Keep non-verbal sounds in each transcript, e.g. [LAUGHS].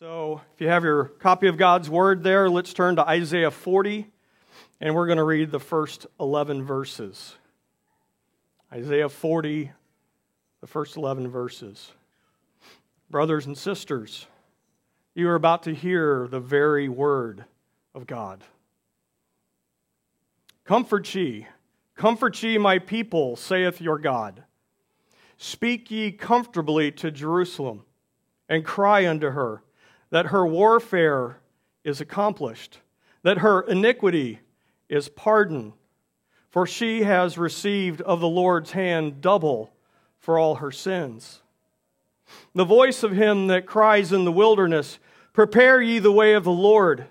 So, if you have your copy of God's Word there, let's turn to Isaiah 40, and we're going to read the first 11 verses. Isaiah 40, the first 11 verses. Brothers and sisters, you are about to hear the very Word of God. Comfort ye, comfort ye, my people, saith your God. Speak ye comfortably to Jerusalem, and cry unto her that her warfare is accomplished, that her iniquity is pardoned, for she has received of the Lord's hand double for all her sins. The voice of him that cries in the wilderness, Prepare ye the way of the Lord,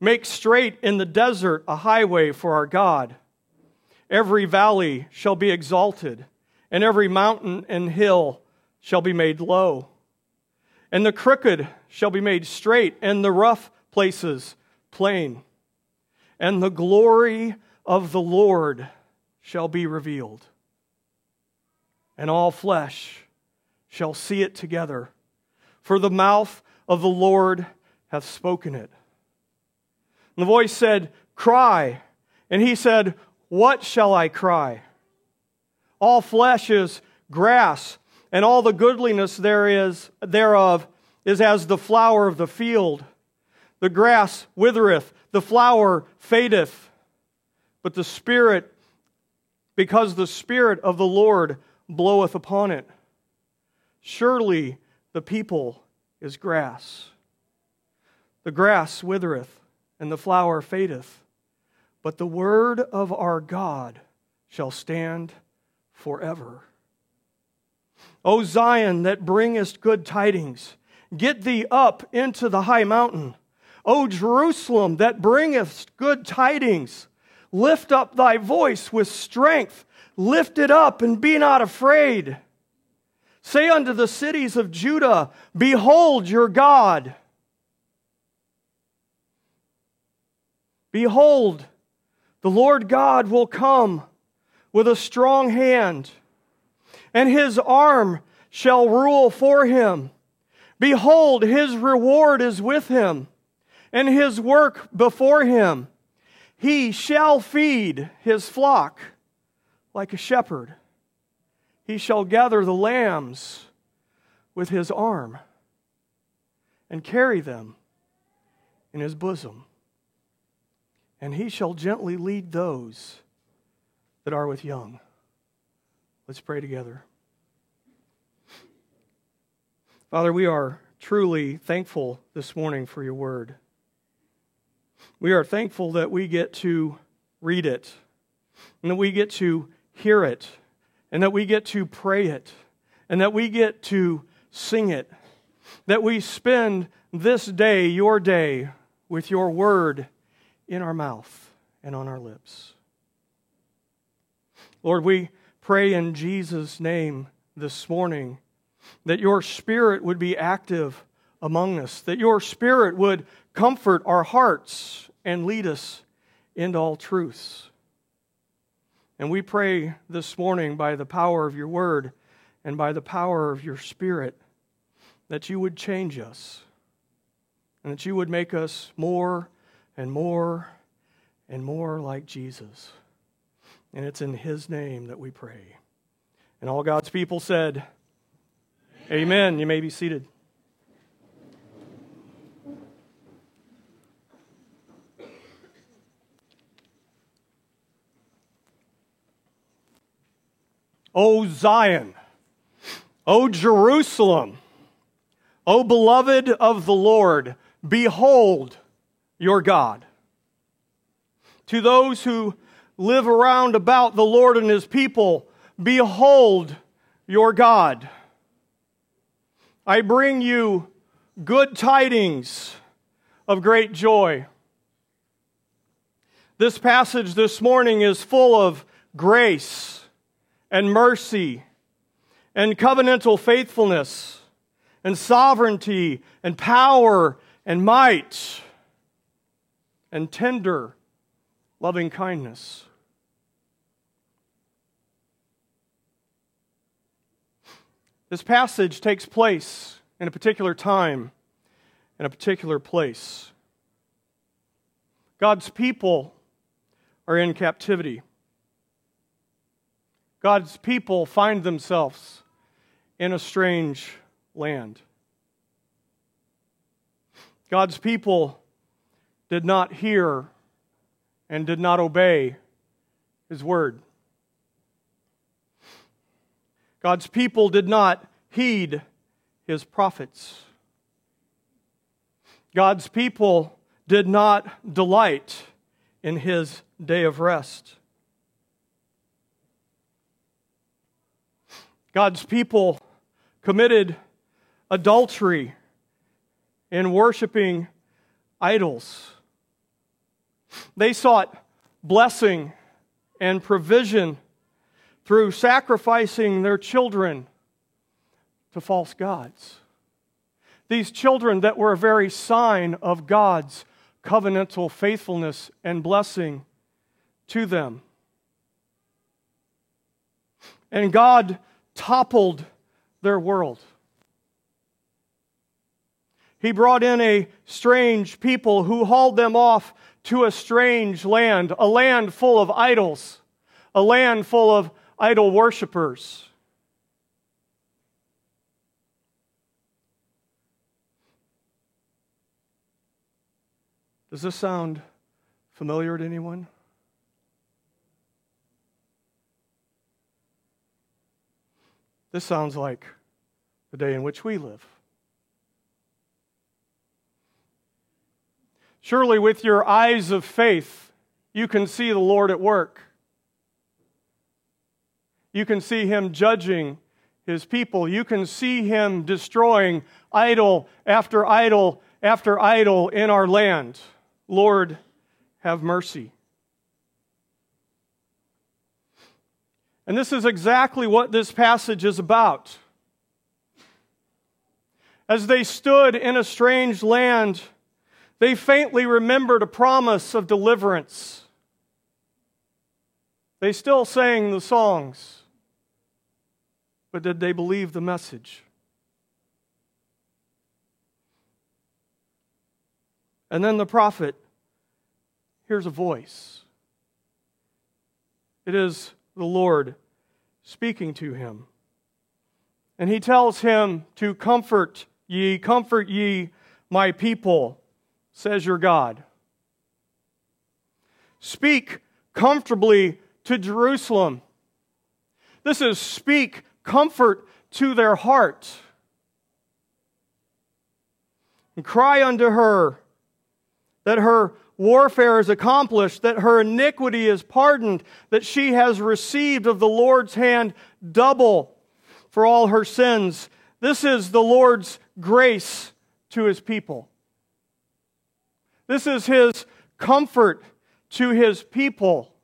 make straight in the desert a highway for our God. Every valley shall be exalted, and every mountain and hill shall be made low and the crooked shall be made straight, and the rough places plain. And the glory of the Lord shall be revealed. And all flesh shall see it together, for the mouth of the Lord hath spoken it. And the voice said, Cry. And he said, What shall I cry? All flesh is grass and all the goodliness there is thereof is as the flower of the field. The grass withereth, the flower fadeth, but the Spirit, because the Spirit of the Lord bloweth upon it. Surely the people is grass. The grass withereth, and the flower fadeth, but the word of our God shall stand forever. O Zion, that bringest good tidings, get thee up into the high mountain. O Jerusalem, that bringest good tidings, lift up thy voice with strength, lift it up and be not afraid. Say unto the cities of Judah, Behold your God. Behold, the Lord God will come with a strong hand and his arm shall rule for him. Behold, his reward is with him, and his work before him. He shall feed his flock like a shepherd. He shall gather the lambs with his arm and carry them in his bosom. And he shall gently lead those that are with young. Let's pray together. Father, we are truly thankful this morning for your word. We are thankful that we get to read it, and that we get to hear it, and that we get to pray it, and that we get to sing it, that we spend this day, your day, with your word in our mouth and on our lips. Lord, we pray in Jesus' name this morning that your spirit would be active among us, that your spirit would comfort our hearts and lead us into all truths. And we pray this morning by the power of your word and by the power of your spirit that you would change us and that you would make us more and more and more like Jesus. And it's in His name that we pray. And all God's people said, Amen. You may be seated. O Zion, O Jerusalem, O beloved of the Lord, behold your God. To those who live around about the Lord and his people, behold your God. I bring you good tidings of great joy. This passage this morning is full of grace and mercy and covenantal faithfulness and sovereignty and power and might and tender loving kindness. This passage takes place in a particular time in a particular place. God's people are in captivity. God's people find themselves in a strange land. God's people did not hear and did not obey his word. God's people did not heed his prophets. God's people did not delight in his day of rest. God's people committed adultery in worshiping idols. They sought blessing and provision through sacrificing their children to false gods. These children that were a very sign of God's covenantal faithfulness and blessing to them. And God toppled their world. He brought in a strange people who hauled them off to a strange land, a land full of idols, a land full of idol worshippers. Does this sound familiar to anyone? This sounds like the day in which we live. Surely, with your eyes of faith, you can see the Lord at work. You can see Him judging His people. You can see Him destroying idol after idol after idol in our land. Lord, have mercy. And this is exactly what this passage is about. As they stood in a strange land, they faintly remembered a promise of deliverance. They still sang the songs, but did they believe the message? And then the prophet hears a voice. It is the Lord speaking to him. And he tells him to comfort ye, comfort ye, my people, says your God. Speak comfortably to Jerusalem. This is speak comfort to their heart. And cry unto her that her warfare is accomplished, that her iniquity is pardoned, that she has received of the Lord's hand double for all her sins. This is the Lord's grace to his people. This is his comfort to his people.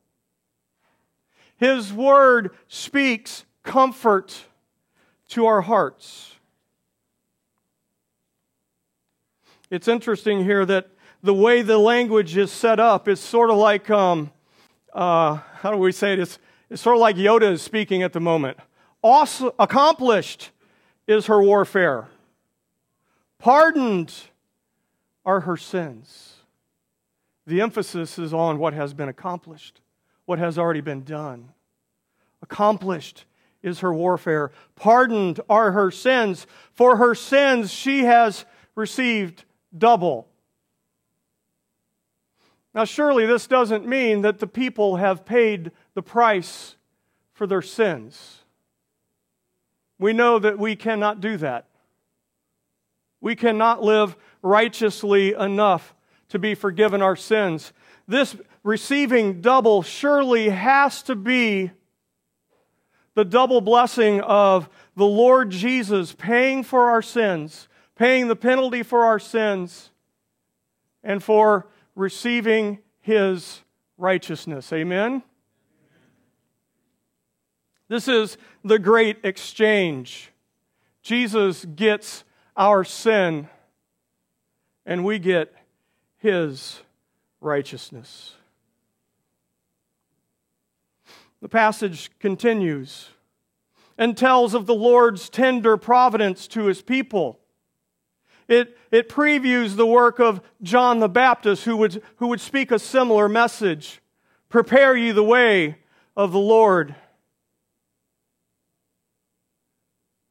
His word speaks comfort to our hearts. It's interesting here that the way the language is set up is sort of like, um, uh, how do we say it? It's, it's sort of like Yoda is speaking at the moment. Accomplished is her warfare, pardoned are her sins. The emphasis is on what has been accomplished, what has already been done. Accomplished is her warfare, pardoned are her sins. For her sins, she has received double now, surely this doesn't mean that the people have paid the price for their sins. We know that we cannot do that. We cannot live righteously enough to be forgiven our sins. This receiving double surely has to be the double blessing of the Lord Jesus paying for our sins, paying the penalty for our sins, and for receiving his righteousness. Amen? This is the great exchange. Jesus gets our sin, and we get his righteousness. The passage continues and tells of the Lord's tender providence to his people. It, it previews the work of John the Baptist, who would, who would speak a similar message Prepare ye the way of the Lord.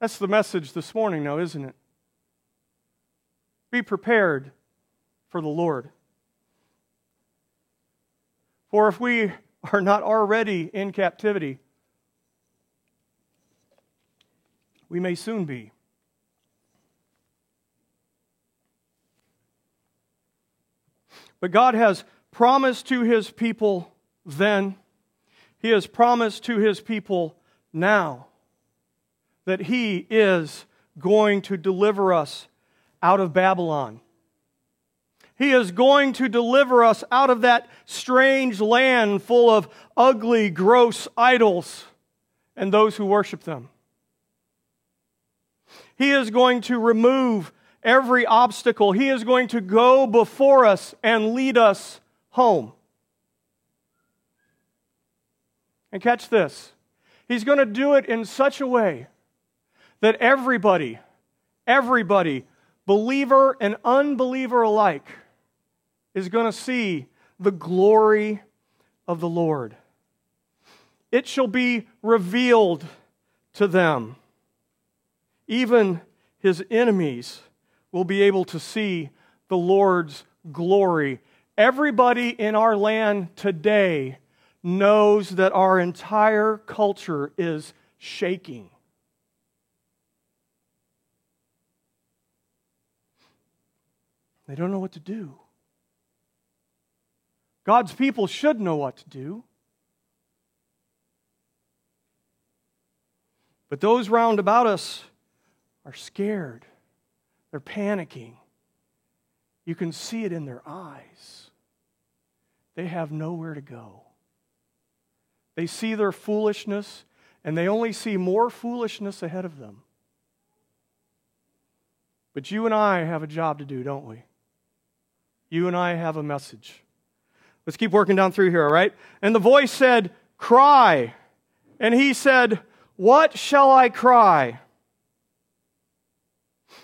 That's the message this morning, now, isn't it? Be prepared for the Lord. For if we are not already in captivity, we may soon be. But God has promised to his people then, he has promised to his people now that he is going to deliver us out of Babylon. He is going to deliver us out of that strange land full of ugly, gross idols and those who worship them. He is going to remove every obstacle. He is going to go before us and lead us home. And catch this He's going to do it in such a way that everybody, everybody, believer and unbeliever alike, is going to see the glory of the Lord. It shall be revealed to them. Even his enemies will be able to see the Lord's glory. Everybody in our land today knows that our entire culture is shaking. They don't know what to do. God's people should know what to do. But those round about us are scared. They're panicking. You can see it in their eyes. They have nowhere to go. They see their foolishness, and they only see more foolishness ahead of them. But you and I have a job to do, don't we? You and I have a message. Let's keep working down through here, all right? And the voice said, Cry. And he said, What shall I cry?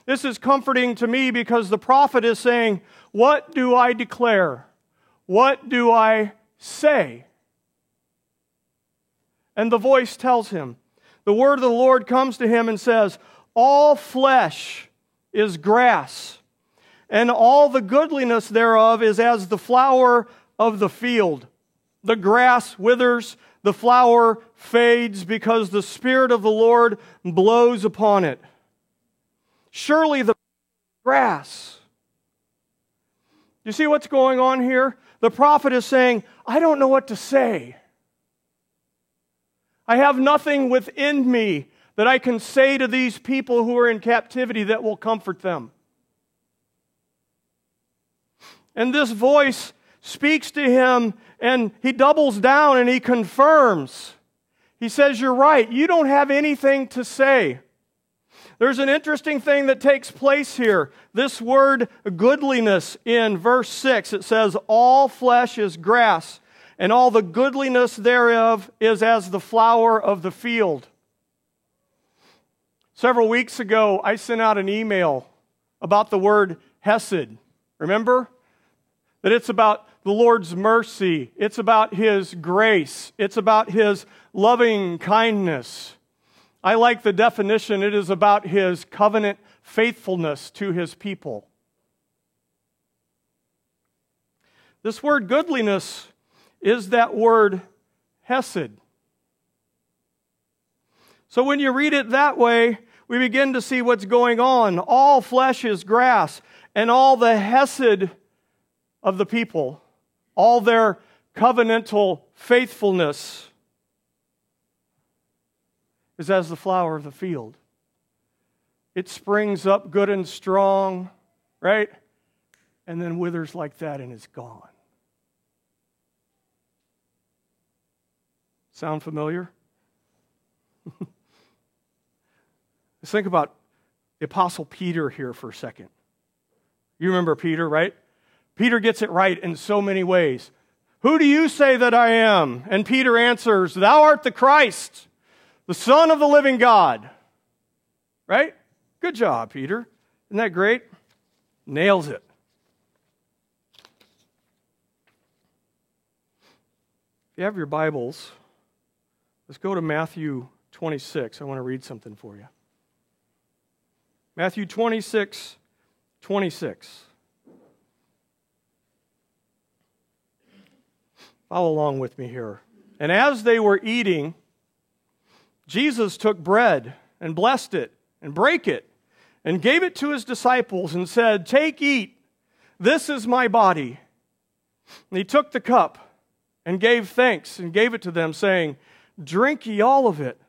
This is comforting to me because the prophet is saying, What do I declare? What do I say? And the voice tells him, The word of the Lord comes to him and says, All flesh is grass, and all the goodliness thereof is as the flower of the field. The grass withers, the flower fades, because the Spirit of the Lord blows upon it. Surely the grass. You see what's going on here? The prophet is saying, I don't know what to say. I have nothing within me that I can say to these people who are in captivity that will comfort them. And this voice speaks to him and he doubles down and he confirms. He says, You're right. You don't have anything to say. There's an interesting thing that takes place here. This word goodliness in verse 6, it says, All flesh is grass, and all the goodliness thereof is as the flower of the field. Several weeks ago, I sent out an email about the word Hesed. Remember? That it's about the Lord's mercy, it's about His grace, it's about His loving kindness. I like the definition, it is about His covenant faithfulness to His people. This word goodliness is that word hesed. So when you read it that way, we begin to see what's going on. All flesh is grass, and all the hesed of the people, all their covenantal faithfulness is as the flower of the field. It springs up good and strong, right? And then withers like that and is gone. Sound familiar? [LAUGHS] Let's think about the Apostle Peter here for a second. You remember Peter, right? Peter gets it right in so many ways. Who do you say that I am? And Peter answers, Thou art the Christ, the Son of the living God. Right? Good job, Peter. Isn't that great? Nails it. If you have your Bibles, let's go to Matthew 26. I want to read something for you. Matthew 26, 26. Follow along with me here. And as they were eating, Jesus took bread and blessed it and brake it and gave it to his disciples and said, Take, eat, this is my body. And he took the cup and gave thanks and gave it to them, saying, Drink ye all of it.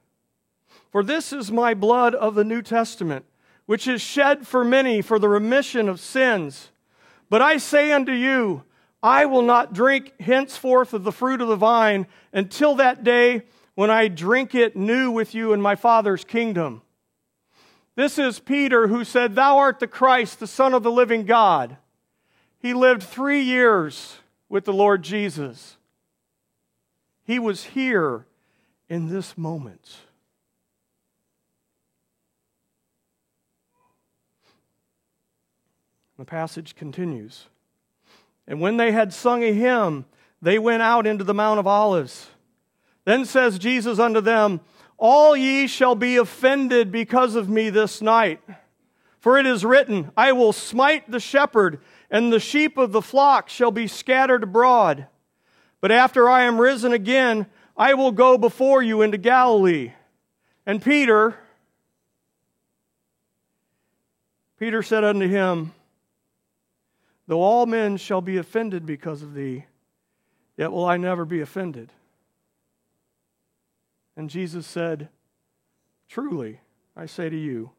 For this is my blood of the New Testament, which is shed for many for the remission of sins. But I say unto you, I will not drink henceforth of the fruit of the vine until that day when I drink it new with you in my Father's kingdom. This is Peter who said, Thou art the Christ, the Son of the living God. He lived three years with the Lord Jesus. He was here in this moment. The passage continues. And when they had sung a hymn, they went out into the Mount of Olives. Then says Jesus unto them, All ye shall be offended because of me this night. For it is written, I will smite the shepherd, and the sheep of the flock shall be scattered abroad. But after I am risen again, I will go before you into Galilee. And Peter, Peter said unto him, Though all men shall be offended because of thee, yet will I never be offended. And Jesus said, Truly, I say to you,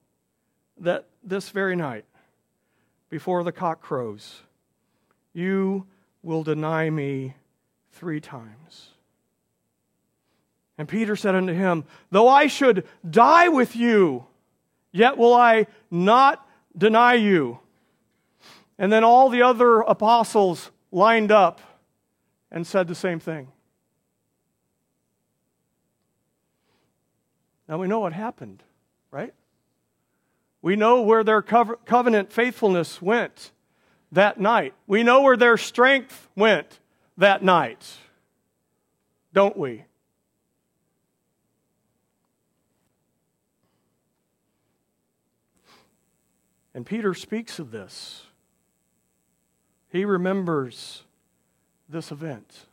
that this very night, before the cock crows, you will deny me three times. And Peter said unto him, Though I should die with you, yet will I not deny you. And then all the other apostles lined up and said the same thing. Now we know what happened, right? We know where their covenant faithfulness went that night. We know where their strength went that night, don't we? And Peter speaks of this. He remembers this event.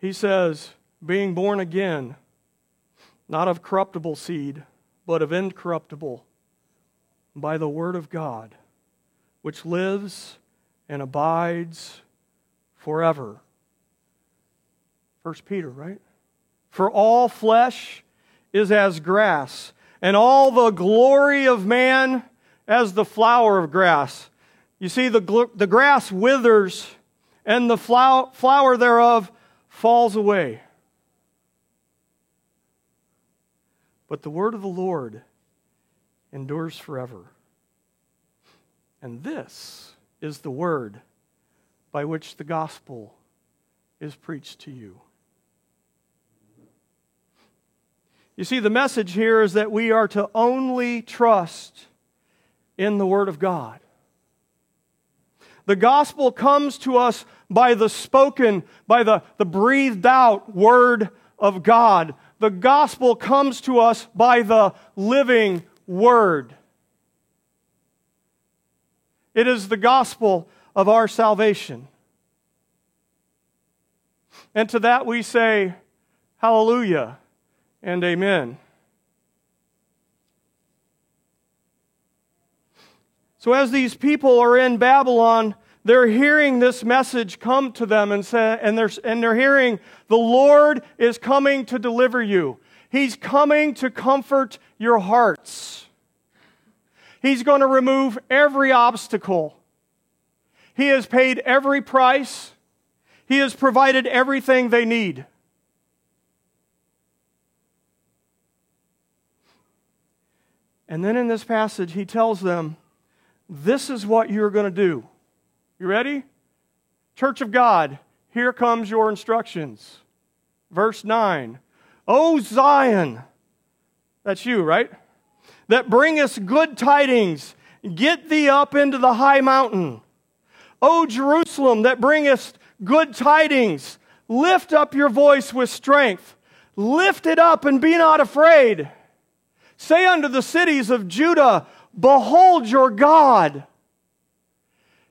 He says, being born again, not of corruptible seed, but of incorruptible, by the word of God, which lives and abides forever. First Peter, right? For all flesh is as grass, and all the glory of man as the flower of grass. You see, the, the grass withers and the flower, flower thereof falls away. But the word of the Lord endures forever. And this is the word by which the gospel is preached to you. You see, the message here is that we are to only trust in the Word of God. The gospel comes to us by the spoken, by the, the breathed out Word of God. The gospel comes to us by the living Word. It is the gospel of our salvation. And to that we say, Hallelujah and Amen. So, as these people are in Babylon, they're hearing this message come to them and, say, and, they're, and they're hearing, the Lord is coming to deliver you. He's coming to comfort your hearts. He's going to remove every obstacle. He has paid every price. He has provided everything they need. And then in this passage, he tells them, this is what you're going to do. You ready? Church of God, here comes your instructions. Verse 9. O Zion, that's you, right? that bringest good tidings, get thee up into the high mountain. O Jerusalem, that bringest good tidings, lift up your voice with strength. Lift it up and be not afraid. Say unto the cities of Judah, Behold your God.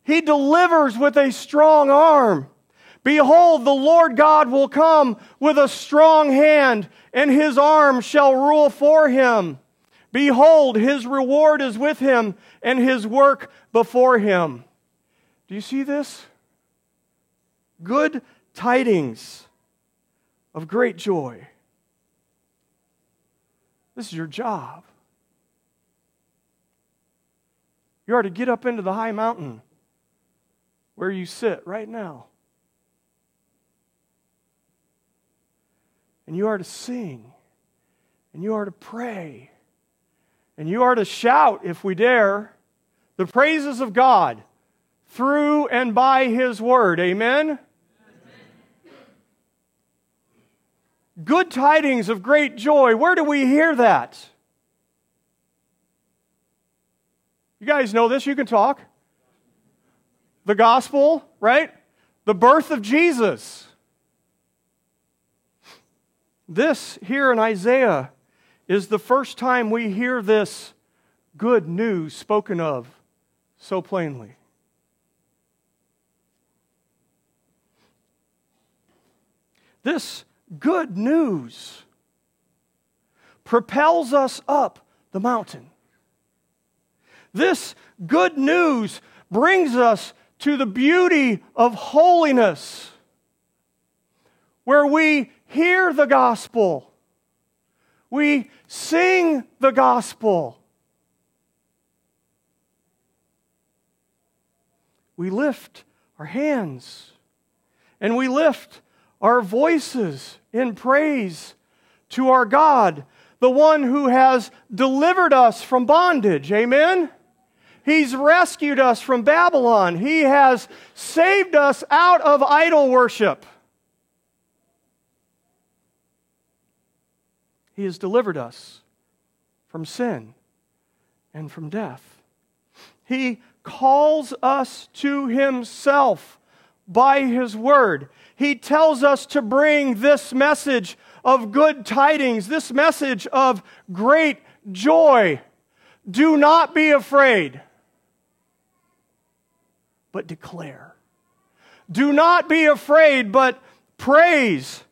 He delivers with a strong arm. Behold, the Lord God will come with a strong hand, and his arm shall rule for him. Behold, his reward is with him, and his work before him. Do you see this? Good tidings of great joy. This is your job. You are to get up into the high mountain where you sit right now. And you are to sing. And you are to pray. And you are to shout, if we dare, the praises of God through and by His Word. Amen? Good tidings of great joy. Where do we hear that? You guys know this. You can talk the gospel, right? The birth of Jesus. This here in Isaiah is the first time we hear this good news spoken of so plainly. This good news propels us up the mountain. This good news brings us to the beauty of holiness, where we hear the gospel, we sing the gospel, we lift our hands, and we lift our voices in praise to our God, the one who has delivered us from bondage. Amen? He's rescued us from Babylon. He has saved us out of idol worship. He has delivered us from sin and from death. He calls us to Himself by His Word. He tells us to bring this message of good tidings, this message of great joy. Do not be afraid but declare. Do not be afraid, but praise.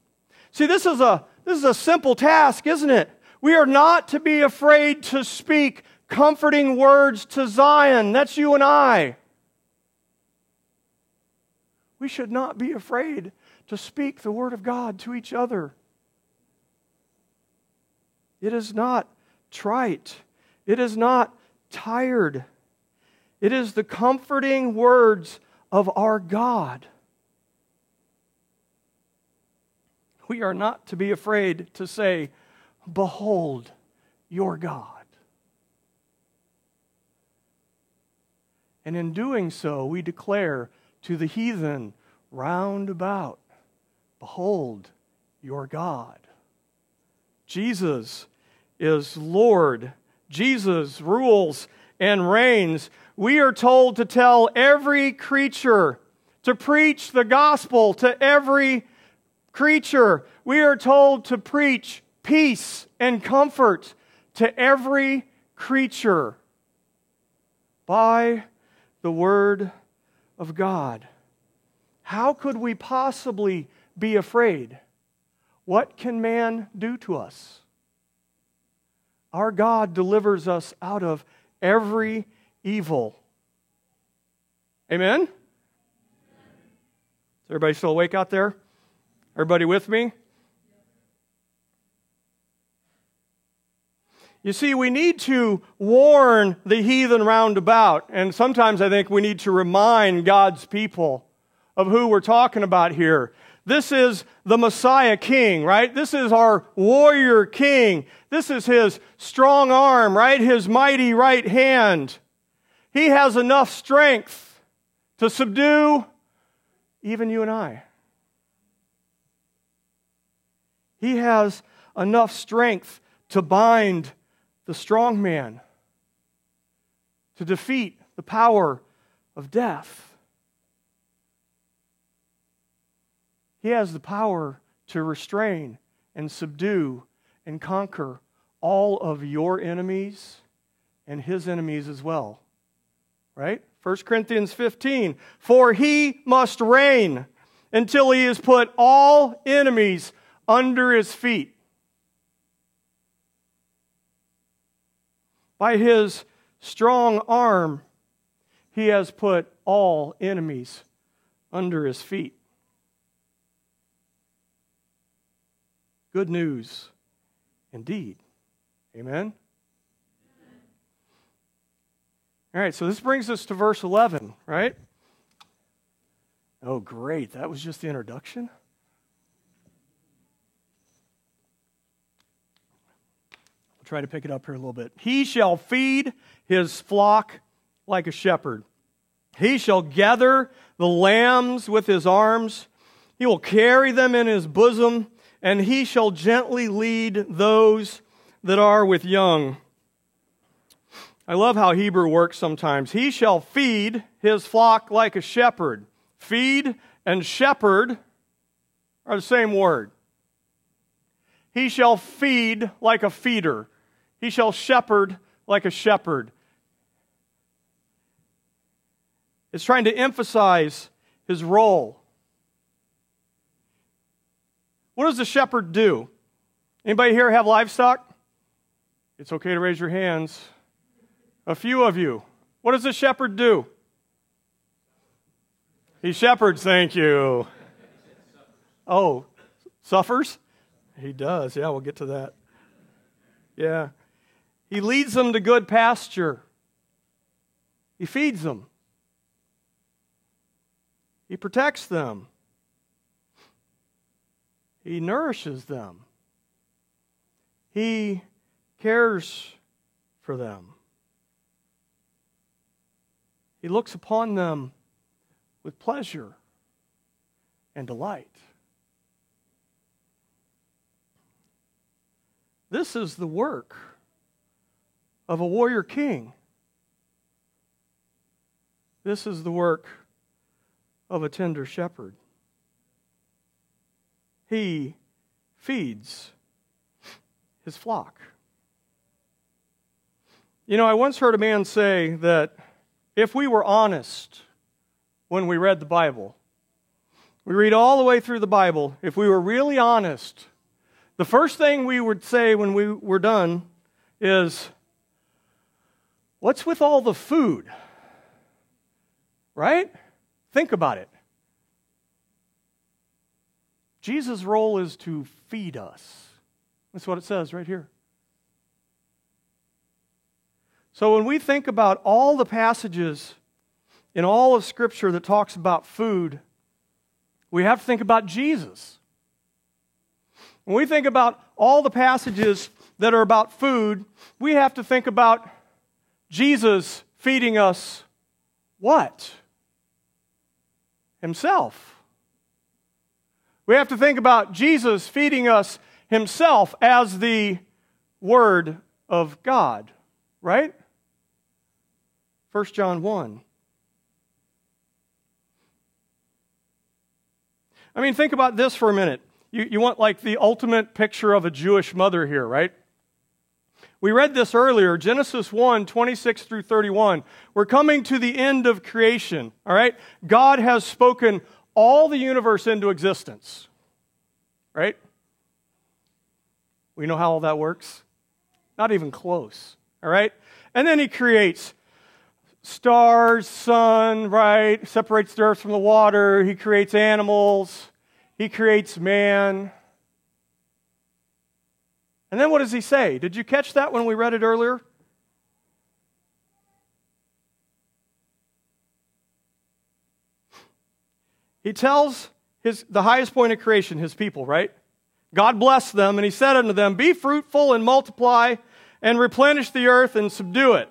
See, this is a this is a simple task, isn't it? We are not to be afraid to speak comforting words to Zion. That's you and I. We should not be afraid to speak the word of God to each other. It is not trite. It is not tired. It is the comforting words of our God. We are not to be afraid to say, Behold your God. And in doing so, we declare to the heathen round about, Behold your God. Jesus is Lord. Jesus rules and reigns we are told to tell every creature, to preach the gospel to every creature. We are told to preach peace and comfort to every creature by the word of God. How could we possibly be afraid? What can man do to us? Our God delivers us out of every evil. Amen? Is everybody still awake out there? Everybody with me? You see, we need to warn the heathen round about, and sometimes I think we need to remind God's people of who we're talking about here. This is the Messiah King, right? This is our warrior king. This is his strong arm, right? His mighty right hand. He has enough strength to subdue even you and I. He has enough strength to bind the strong man to defeat the power of death. He has the power to restrain and subdue and conquer all of your enemies and his enemies as well. Right? 1 Corinthians 15. For he must reign until he has put all enemies under his feet. By his strong arm, he has put all enemies under his feet. Good news indeed. Amen. All right, so this brings us to verse 11, right? Oh, great. That was just the introduction. I'll try to pick it up here a little bit. He shall feed his flock like a shepherd. He shall gather the lambs with his arms. He will carry them in his bosom, and he shall gently lead those that are with young. I love how Hebrew works sometimes. He shall feed his flock like a shepherd. Feed and shepherd are the same word. He shall feed like a feeder. He shall shepherd like a shepherd. It's trying to emphasize his role. What does the shepherd do? Anybody here have livestock? It's okay to raise your hands. A few of you. What does a shepherd do? He shepherds, thank you. Oh, suffers? He does. Yeah, we'll get to that. Yeah. He leads them to good pasture. He feeds them. He protects them. He nourishes them. He cares for them. He looks upon them with pleasure and delight. This is the work of a warrior king. This is the work of a tender shepherd. He feeds his flock. You know, I once heard a man say that if we were honest when we read the Bible, we read all the way through the Bible, if we were really honest, the first thing we would say when we were done is, What's with all the food? Right? Think about it. Jesus' role is to feed us. That's what it says right here. So when we think about all the passages in all of Scripture that talks about food, we have to think about Jesus. When we think about all the passages that are about food, we have to think about Jesus feeding us what? Himself. We have to think about Jesus feeding us himself as the Word of God, right? 1 John 1. I mean, think about this for a minute. You, you want like the ultimate picture of a Jewish mother here, right? We read this earlier, Genesis 1 26 through 31. We're coming to the end of creation, all right? God has spoken all the universe into existence, right? We know how all that works? Not even close, all right? And then he creates stars, sun, right? Separates the earth from the water. He creates animals. He creates man. And then what does he say? Did you catch that when we read it earlier? He tells his, the highest point of creation, his people, right? God blessed them, and he said unto them, Be fruitful and multiply, and replenish the earth and subdue it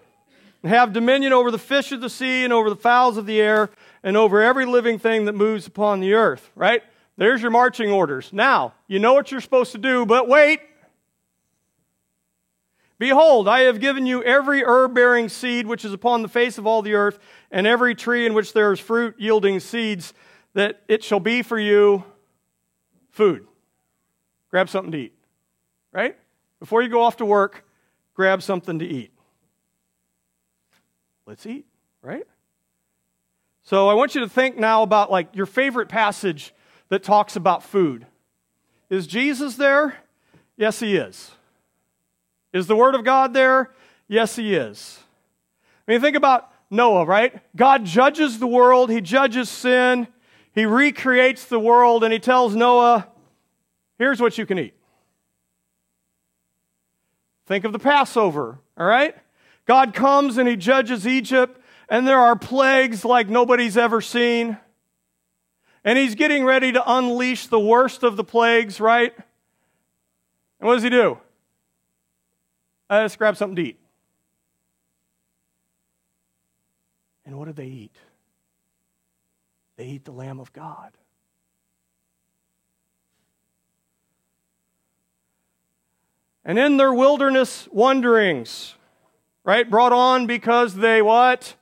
and have dominion over the fish of the sea and over the fowls of the air and over every living thing that moves upon the earth, right? There's your marching orders. Now, you know what you're supposed to do, but wait. Behold, I have given you every herb bearing seed which is upon the face of all the earth, and every tree in which there is fruit yielding seeds, that it shall be for you food. Grab something to eat, right? Before you go off to work, grab something to eat. Let's eat, right? So I want you to think now about like your favorite passage that talks about food. Is Jesus there? Yes, he is. Is the Word of God there? Yes, he is. I mean, think about Noah, right? God judges the world, he judges sin, he recreates the world, and he tells Noah, here's what you can eat. Think of the Passover, all right? God comes and he judges Egypt, and there are plagues like nobody's ever seen. And he's getting ready to unleash the worst of the plagues, right? And what does he do? Let's grab something to eat. And what do they eat? They eat the Lamb of God. And in their wilderness wanderings, right, brought on because they what?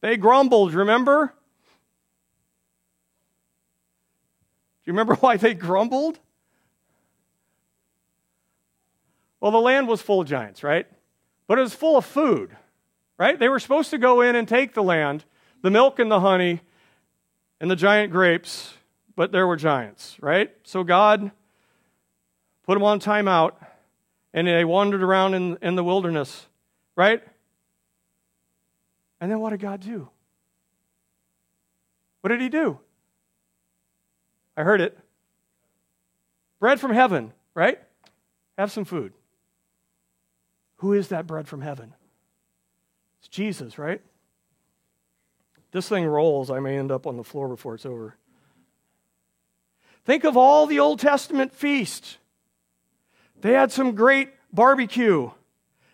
They grumbled, remember? Do you remember [LAUGHS] why they grumbled? Well, the land was full of giants, right? But it was full of food, right? They were supposed to go in and take the land, the milk and the honey, and the giant grapes, but there were giants, right? So God put them on timeout, and they wandered around in, in the wilderness, right? And then what did God do? What did He do? I heard it. Bread from heaven, right? Have some food. Who is that bread from heaven? It's Jesus, right? This thing rolls. I may end up on the floor before it's over. Think of all the Old Testament feasts. They had some great barbecue.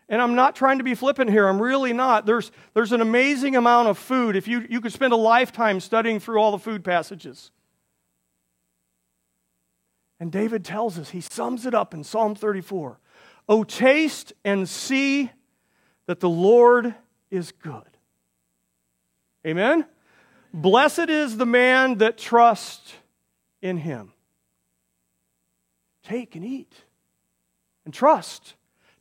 And I'm not trying to be flippant here. I'm really not. There's, there's an amazing amount of food. If you, you could spend a lifetime studying through all the food passages. And David tells us, he sums it up in Psalm 34 Oh, taste and see that the Lord is good. Amen? Blessed is the man that trusts in him. Take and eat and trust.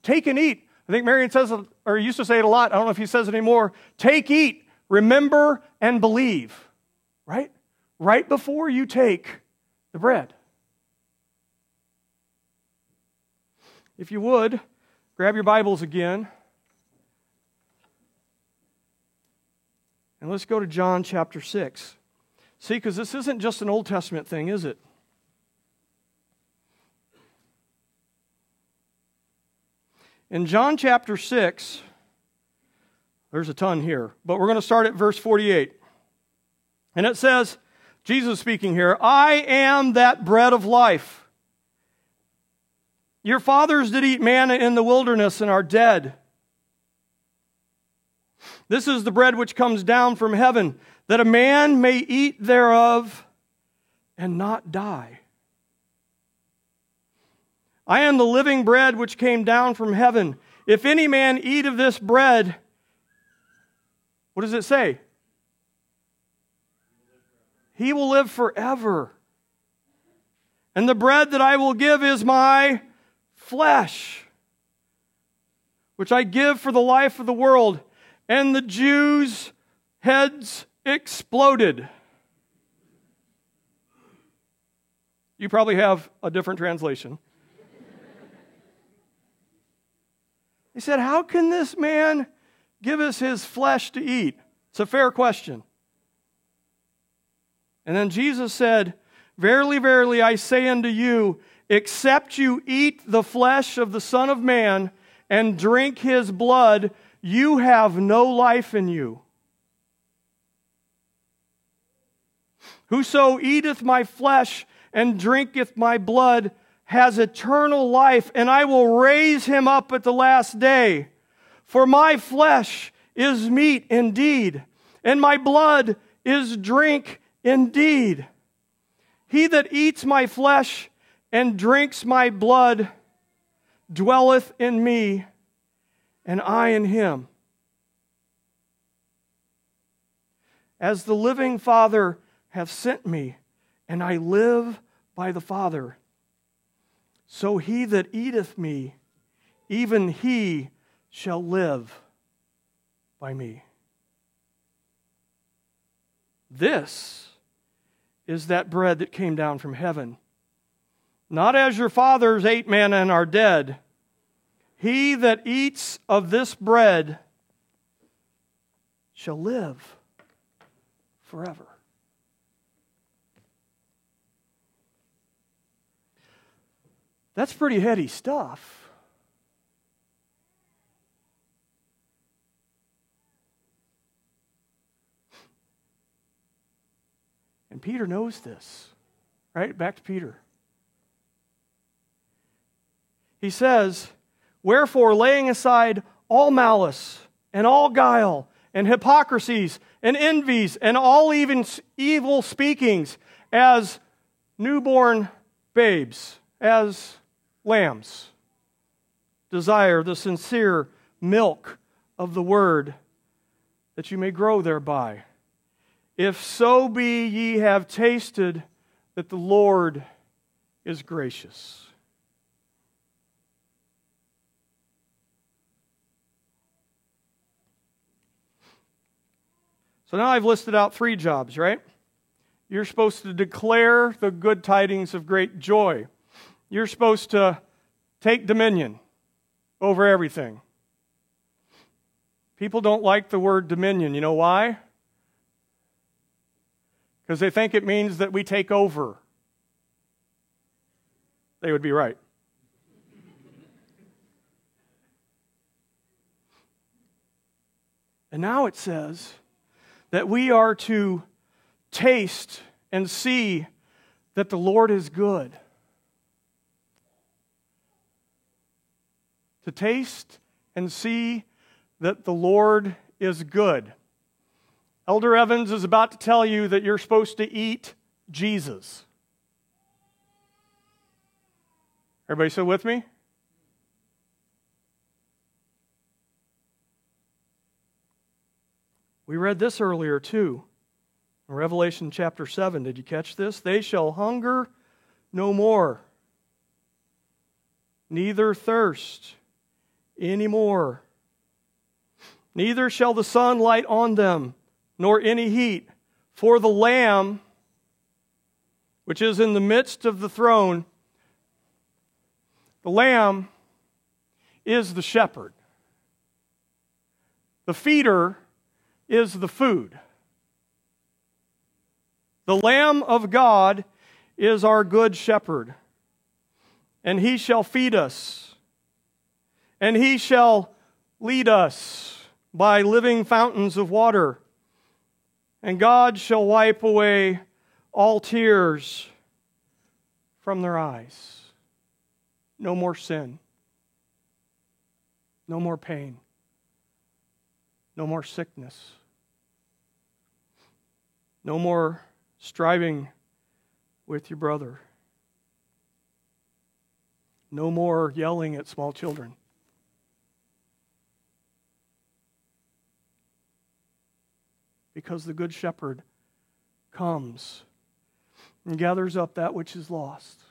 Take and eat. I think Marion says, or used to say it a lot. I don't know if he says it anymore. Take, eat, remember, and believe. Right? Right before you take the bread. If you would, grab your Bibles again. And let's go to John chapter 6. See, because this isn't just an Old Testament thing, is it? In John chapter 6, there's a ton here, but we're going to start at verse 48. And it says, Jesus speaking here, I am that bread of life. Your fathers did eat manna in the wilderness and are dead. This is the bread which comes down from heaven, that a man may eat thereof and not die. I am the living bread which came down from heaven. If any man eat of this bread, what does it say? He will live forever. And the bread that I will give is my flesh, which I give for the life of the world. And the Jews' heads exploded. You probably have a different translation. [LAUGHS] he said, How can this man give us his flesh to eat? It's a fair question. And then Jesus said, Verily, verily, I say unto you, Except you eat the flesh of the Son of Man and drink his blood, you have no life in you. Whoso eateth my flesh and drinketh my blood has eternal life, and I will raise him up at the last day. For my flesh is meat indeed, and my blood is drink indeed. He that eats my flesh and drinks my blood dwelleth in me, and I in him. As the living Father hath sent me, and I live by the Father, so he that eateth me, even he shall live by me. This is that bread that came down from heaven. Not as your fathers ate manna and are dead. He that eats of this bread shall live forever. That's pretty heady stuff. And Peter knows this, right? Back to Peter. He says, Wherefore, laying aside all malice and all guile and hypocrisies and envies and all even evil speakings, as newborn babes, as lambs, desire the sincere milk of the word that you may grow thereby. If so be ye have tasted that the Lord is gracious. So now I've listed out three jobs, right? You're supposed to declare the good tidings of great joy. You're supposed to take dominion over everything. People don't like the word dominion. You know why? because they think it means that we take over. They would be right. And now it says that we are to taste and see that the Lord is good. To taste and see that the Lord is good. Elder Evans is about to tell you that you're supposed to eat Jesus. Everybody still with me? We read this earlier too. In Revelation chapter 7. Did you catch this? They shall hunger no more, neither thirst any more. Neither shall the sun light on them nor any heat. For the Lamb, which is in the midst of the throne, the Lamb is the shepherd. The feeder is the food. The Lamb of God is our good shepherd, and he shall feed us, and he shall lead us by living fountains of water and God shall wipe away all tears from their eyes. No more sin. No more pain. No more sickness. No more striving with your brother. No more yelling at small children. because the Good Shepherd comes and gathers up that which is lost.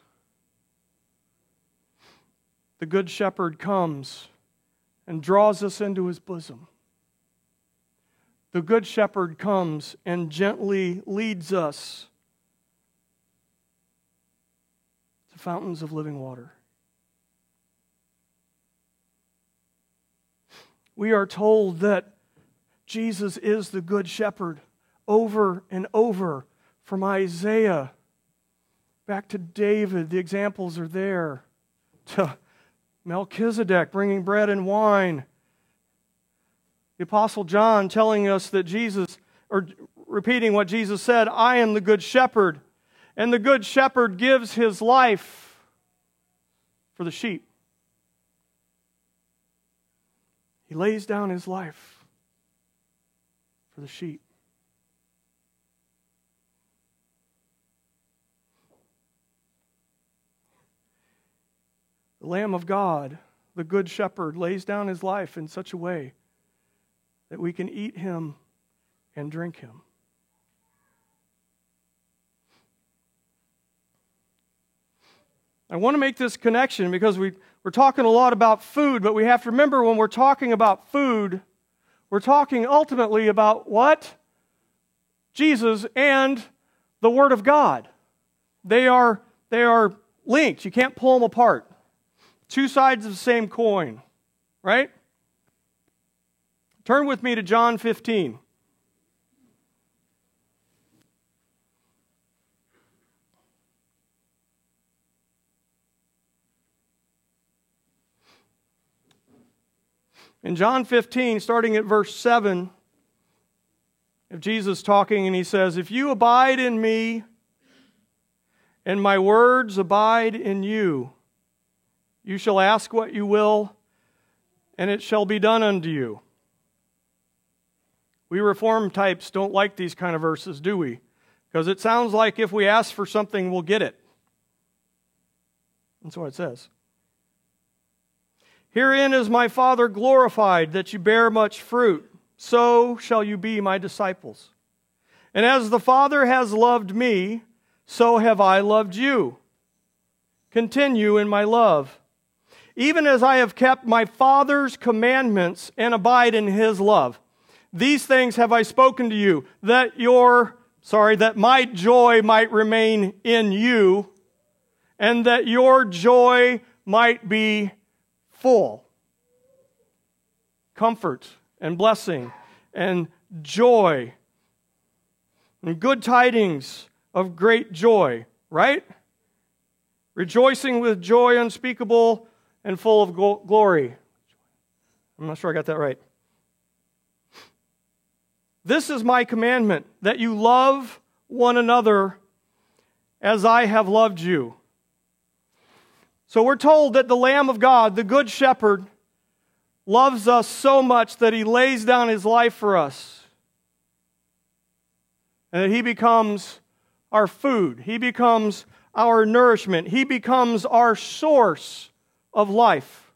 The Good Shepherd comes and draws us into his bosom. The Good Shepherd comes and gently leads us to fountains of living water. We are told that Jesus is the Good Shepherd over and over from Isaiah back to David. The examples are there. [LAUGHS] To Melchizedek bringing bread and wine. The Apostle John telling us that Jesus, or repeating what Jesus said, I am the Good Shepherd. And the Good Shepherd gives his life for the sheep. He lays down his life for the sheep. The Lamb of God the Good Shepherd, lays down his life in such a way that we can eat him and drink him. I want to make this connection because we, we're talking a lot about food, but we have to remember when we're talking about food, we're talking ultimately about what? Jesus and the Word of God. They are, they are linked. You can't pull them apart. Two sides of the same coin, right? Turn with me to John 15. In John 15, starting at verse 7, of Jesus talking, and he says, If you abide in me, and my words abide in you, you shall ask what you will, and it shall be done unto you. We reform types don't like these kind of verses, do we? Because it sounds like if we ask for something, we'll get it. That's what it says. Herein is my Father glorified, that you bear much fruit. So shall you be my disciples. And as the Father has loved me, so have I loved you. Continue in my love. Even as I have kept my Father's commandments and abide in his love. These things have I spoken to you, that your, sorry, that my joy might remain in you, and that your joy might be full. Comfort and blessing and joy and good tidings of great joy, right? Rejoicing with joy unspeakable and full of glory. I'm not sure I got that right. This is my commandment that you love one another as I have loved you. So we're told that the Lamb of God, the Good Shepherd, loves us so much that he lays down his life for us. And that he becomes our food, he becomes our nourishment, he becomes our source of life.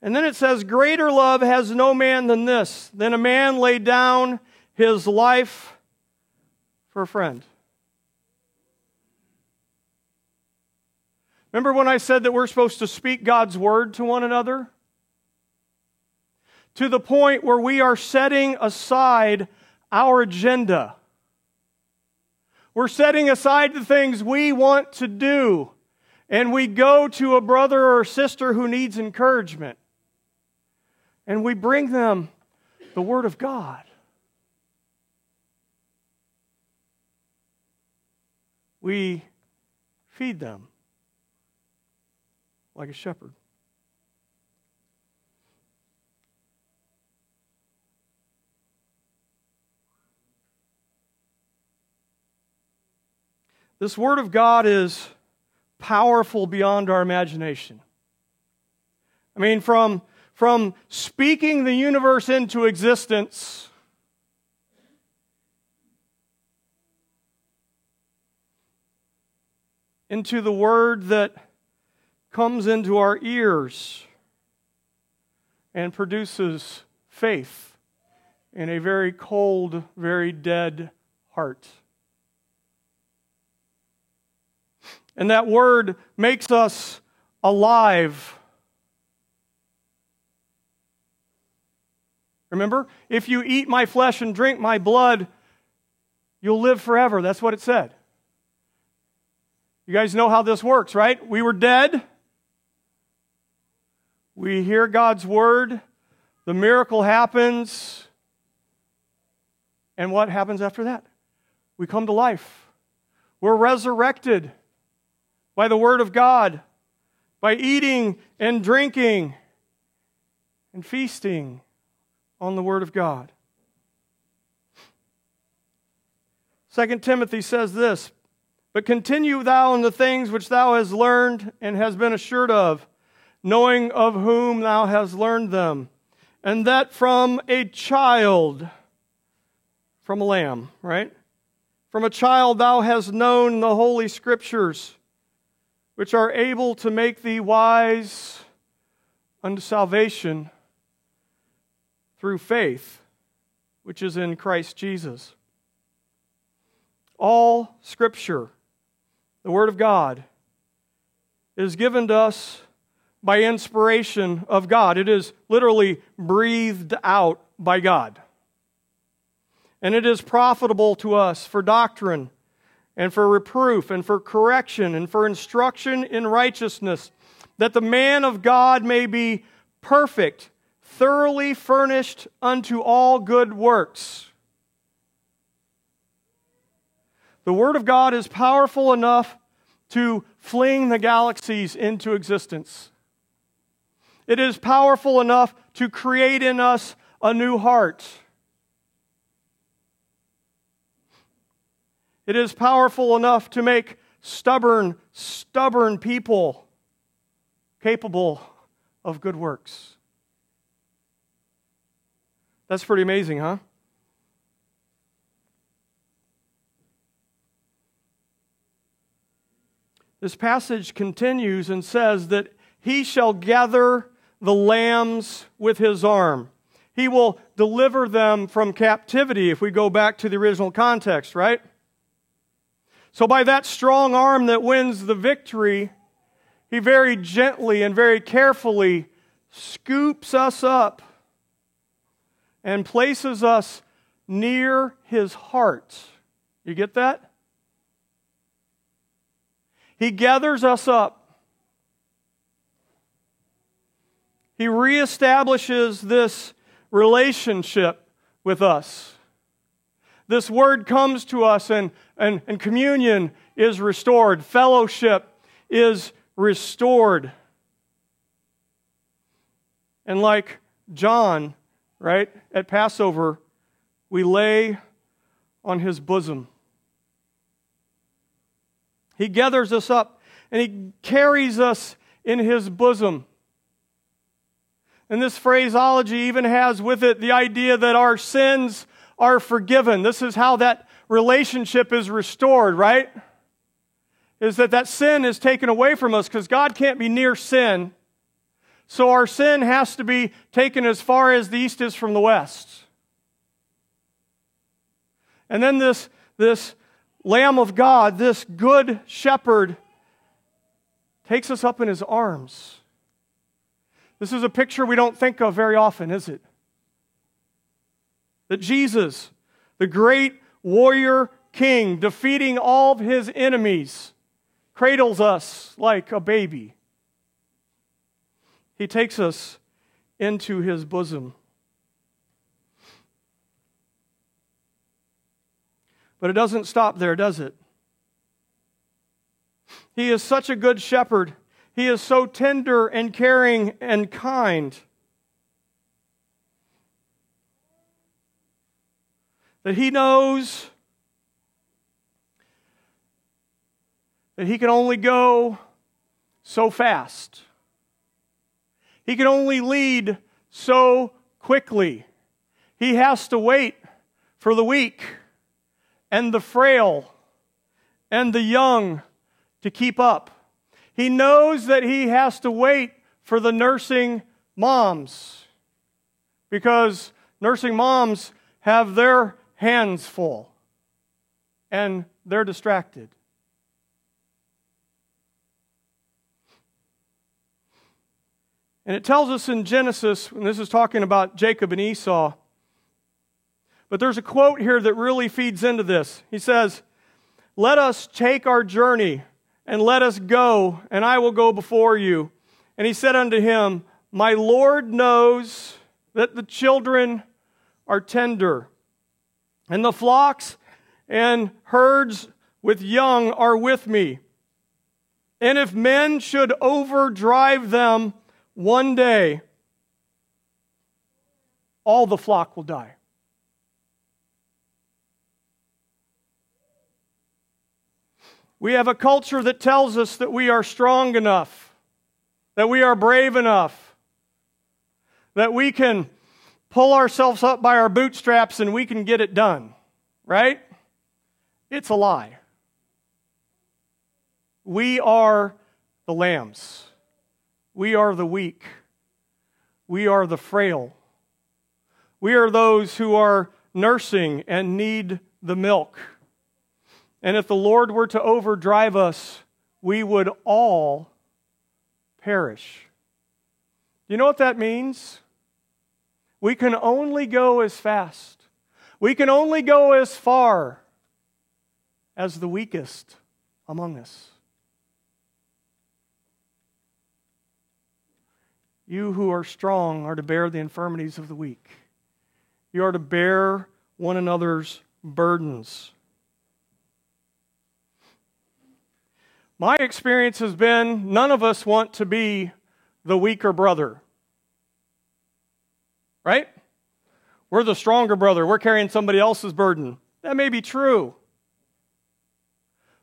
And then it says, Greater love has no man than this, than a man lay down his life for a friend. Remember when I said that we're supposed to speak God's word to one another? To the point where we are setting aside our agenda. We're setting aside the things we want to do, and we go to a brother or sister who needs encouragement, and we bring them the Word of God. We feed them like a shepherd. This Word of God is powerful beyond our imagination. I mean, from, from speaking the universe into existence into the Word that comes into our ears and produces faith in a very cold, very dead heart. And that word makes us alive. Remember? If you eat my flesh and drink my blood, you'll live forever. That's what it said. You guys know how this works, right? We were dead. We hear God's word, the miracle happens, and what happens after that? We come to life. We're resurrected by the word of God, by eating and drinking and feasting on the word of God. 2 Timothy says this But continue thou in the things which thou hast learned and hast been assured of knowing of whom thou hast learned them, and that from a child, from a lamb, right? From a child thou hast known the holy scriptures, which are able to make thee wise unto salvation through faith, which is in Christ Jesus. All Scripture, the Word of God, is given to us by inspiration of God. It is literally breathed out by God. And it is profitable to us for doctrine and for reproof and for correction and for instruction in righteousness, that the man of God may be perfect, thoroughly furnished unto all good works. The Word of God is powerful enough to fling the galaxies into existence. It is powerful enough to create in us a new heart. It is powerful enough to make stubborn, stubborn people capable of good works. That's pretty amazing, huh? This passage continues and says that he shall gather the lambs with his arm. He will deliver them from captivity, if we go back to the original context, right? So, by that strong arm that wins the victory, he very gently and very carefully scoops us up and places us near his heart. You get that? He gathers us up. He reestablishes this relationship with us. This word comes to us and and, and communion is restored, fellowship is restored. And like John, right, at Passover, we lay on his bosom. He gathers us up and he carries us in his bosom. And this phraseology even has with it the idea that our sins are forgiven. This is how that relationship is restored, right? Is that that sin is taken away from us because God can't be near sin. So our sin has to be taken as far as the east is from the west. And then this, this Lamb of God, this good shepherd, takes us up in his arms. This is a picture we don't think of very often, is it? That Jesus, the great warrior king, defeating all of his enemies, cradles us like a baby. He takes us into his bosom. But it doesn't stop there, does it? He is such a good shepherd. He is so tender and caring and kind. that he knows that he can only go so fast. He can only lead so quickly. He has to wait for the weak and the frail and the young to keep up. He knows that he has to wait for the nursing moms because nursing moms have their hands full and they're distracted. And it tells us in Genesis, and this is talking about Jacob and Esau, but there's a quote here that really feeds into this. He says, Let us take our journey and let us go, and I will go before you. And he said unto him, My Lord knows that the children are tender and the flocks and herds with young are with me. And if men should overdrive them one day, all the flock will die. We have a culture that tells us that we are strong enough, that we are brave enough, that we can pull ourselves up by our bootstraps and we can get it done, right? It's a lie. We are the lambs. We are the weak. We are the frail. We are those who are nursing and need the milk. And if the Lord were to overdrive us, we would all perish. You know what that means? We can only go as fast. We can only go as far as the weakest among us. You who are strong are to bear the infirmities of the weak. You are to bear one another's burdens. My experience has been none of us want to be the weaker brother. Right? We're the stronger brother. We're carrying somebody else's burden. That may be true.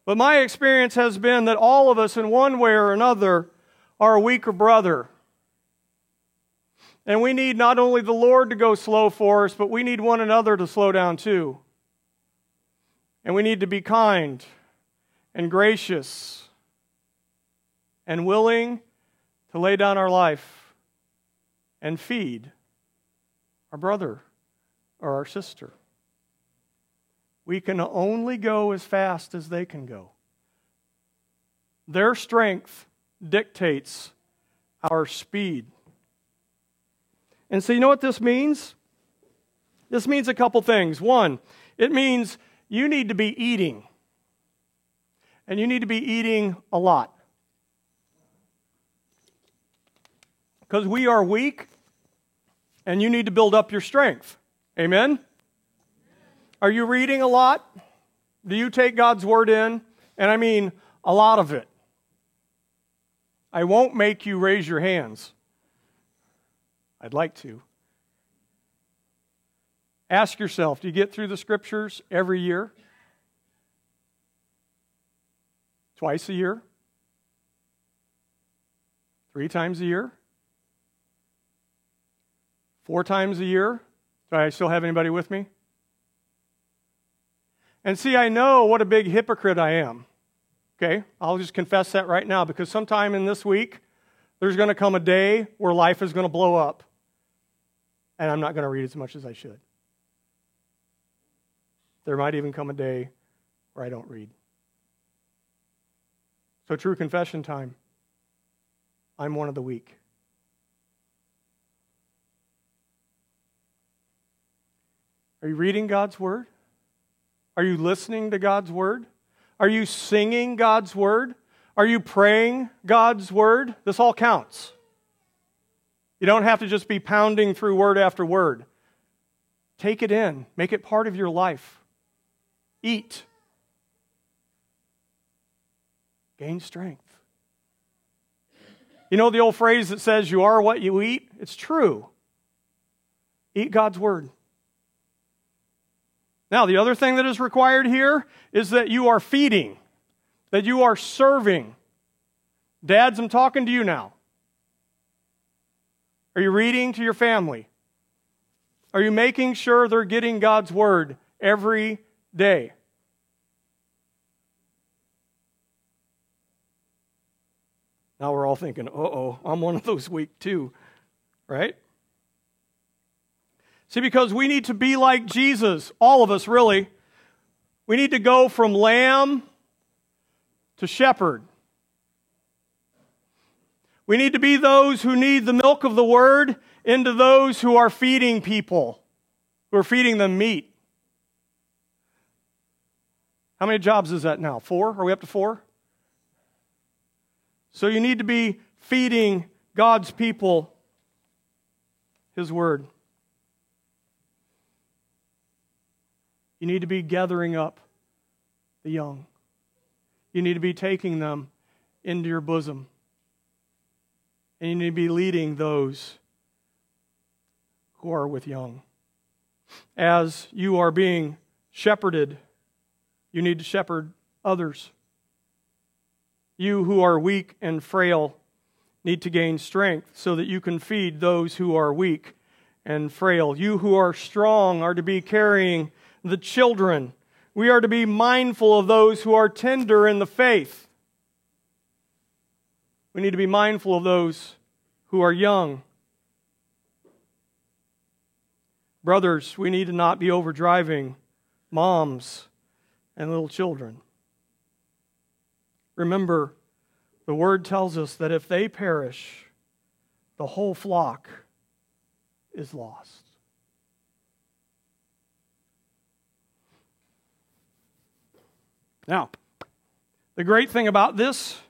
But my experience has been that all of us, in one way or another, are a weaker brother. And we need not only the Lord to go slow for us, but we need one another to slow down too. And we need to be kind and gracious and willing to lay down our life and feed our brother or our sister. We can only go as fast as they can go. Their strength dictates our speed. And so, you know what this means? This means a couple things. One, it means you need to be eating, and you need to be eating a lot. Because we are weak, and you need to build up your strength. Amen? Are you reading a lot? Do you take God's word in? And I mean a lot of it. I won't make you raise your hands. I'd like to. Ask yourself do you get through the scriptures every year? Twice a year? Three times a year? Four times a year? Do I still have anybody with me? And see, I know what a big hypocrite I am. Okay? I'll just confess that right now because sometime in this week, there's going to come a day where life is going to blow up and I'm not going to read as much as I should. There might even come a day where I don't read. So, true confession time. I'm one of the weak. Are you reading God's Word? Are you listening to God's Word? Are you singing God's Word? Are you praying God's Word? This all counts. You don't have to just be pounding through word after word. Take it in, make it part of your life. Eat. Gain strength. You know the old phrase that says, You are what you eat? It's true. Eat God's word. Now, the other thing that is required here is that you are feeding, that you are serving. Dads, I'm talking to you now. Are you reading to your family? Are you making sure they're getting God's word every day? Now we're all thinking, uh oh, I'm one of those weak too, right? See, because we need to be like Jesus, all of us really. We need to go from lamb to shepherd. We need to be those who need the milk of the word into those who are feeding people, who are feeding them meat. How many jobs is that now? Four? Are we up to four? So you need to be feeding God's people His word. You need to be gathering up the young. You need to be taking them into your bosom. And you need to be leading those who are with young. As you are being shepherded, you need to shepherd others. You who are weak and frail need to gain strength so that you can feed those who are weak and frail. You who are strong are to be carrying the children. We are to be mindful of those who are tender in the faith. We need to be mindful of those who are young. Brothers, we need to not be overdriving moms and little children. Remember, the word tells us that if they perish, the whole flock is lost. Now, the great thing about this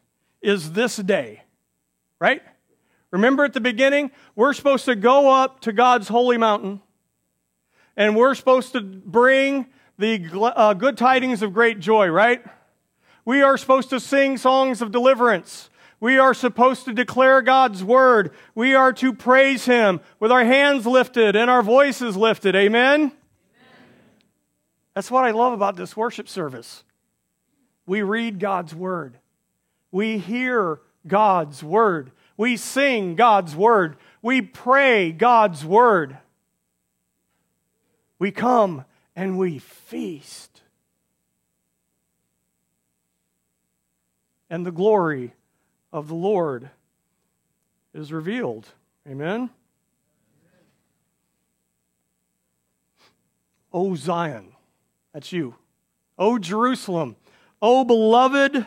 is this day, right? Remember at the beginning, we're supposed to go up to God's holy mountain and we're supposed to bring the uh, good tidings of great joy, right? We are supposed to sing songs of deliverance. We are supposed to declare God's word. We are to praise Him with our hands lifted and our voices lifted. Amen? Amen? That's what I love about this worship service. We read God's word, we hear God's word, we sing God's word, we pray God's word. We come and we feast. And the glory of the Lord is revealed. Amen? O Zion, that's you. O Jerusalem, O beloved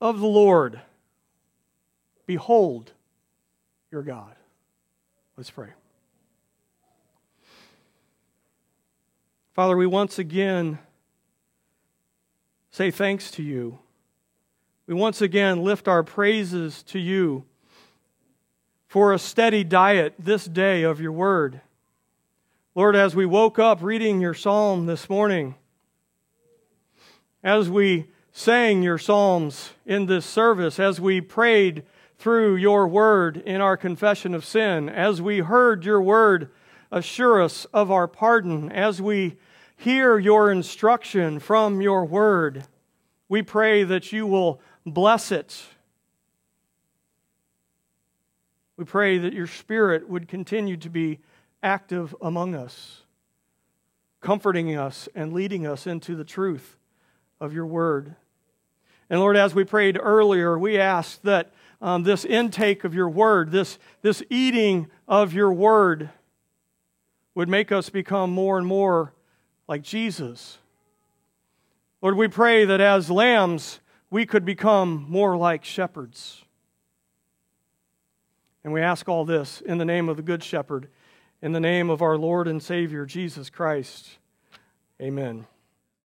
of the Lord, behold your God. Let's pray. Father, we once again say thanks to you. We once again lift our praises to you for a steady diet this day of your word. Lord, as we woke up reading your psalm this morning, as we sang your psalms in this service, as we prayed through your word in our confession of sin, as we heard your word assure us of our pardon, as we hear your instruction from your word. We pray that you will bless it. We pray that your spirit would continue to be active among us, comforting us and leading us into the truth of your word. And Lord, as we prayed earlier, we ask that um, this intake of your word, this, this eating of your word, would make us become more and more like Jesus. Lord, we pray that as lambs, we could become more like shepherds. And we ask all this in the name of the Good Shepherd, in the name of our Lord and Savior, Jesus Christ. Amen.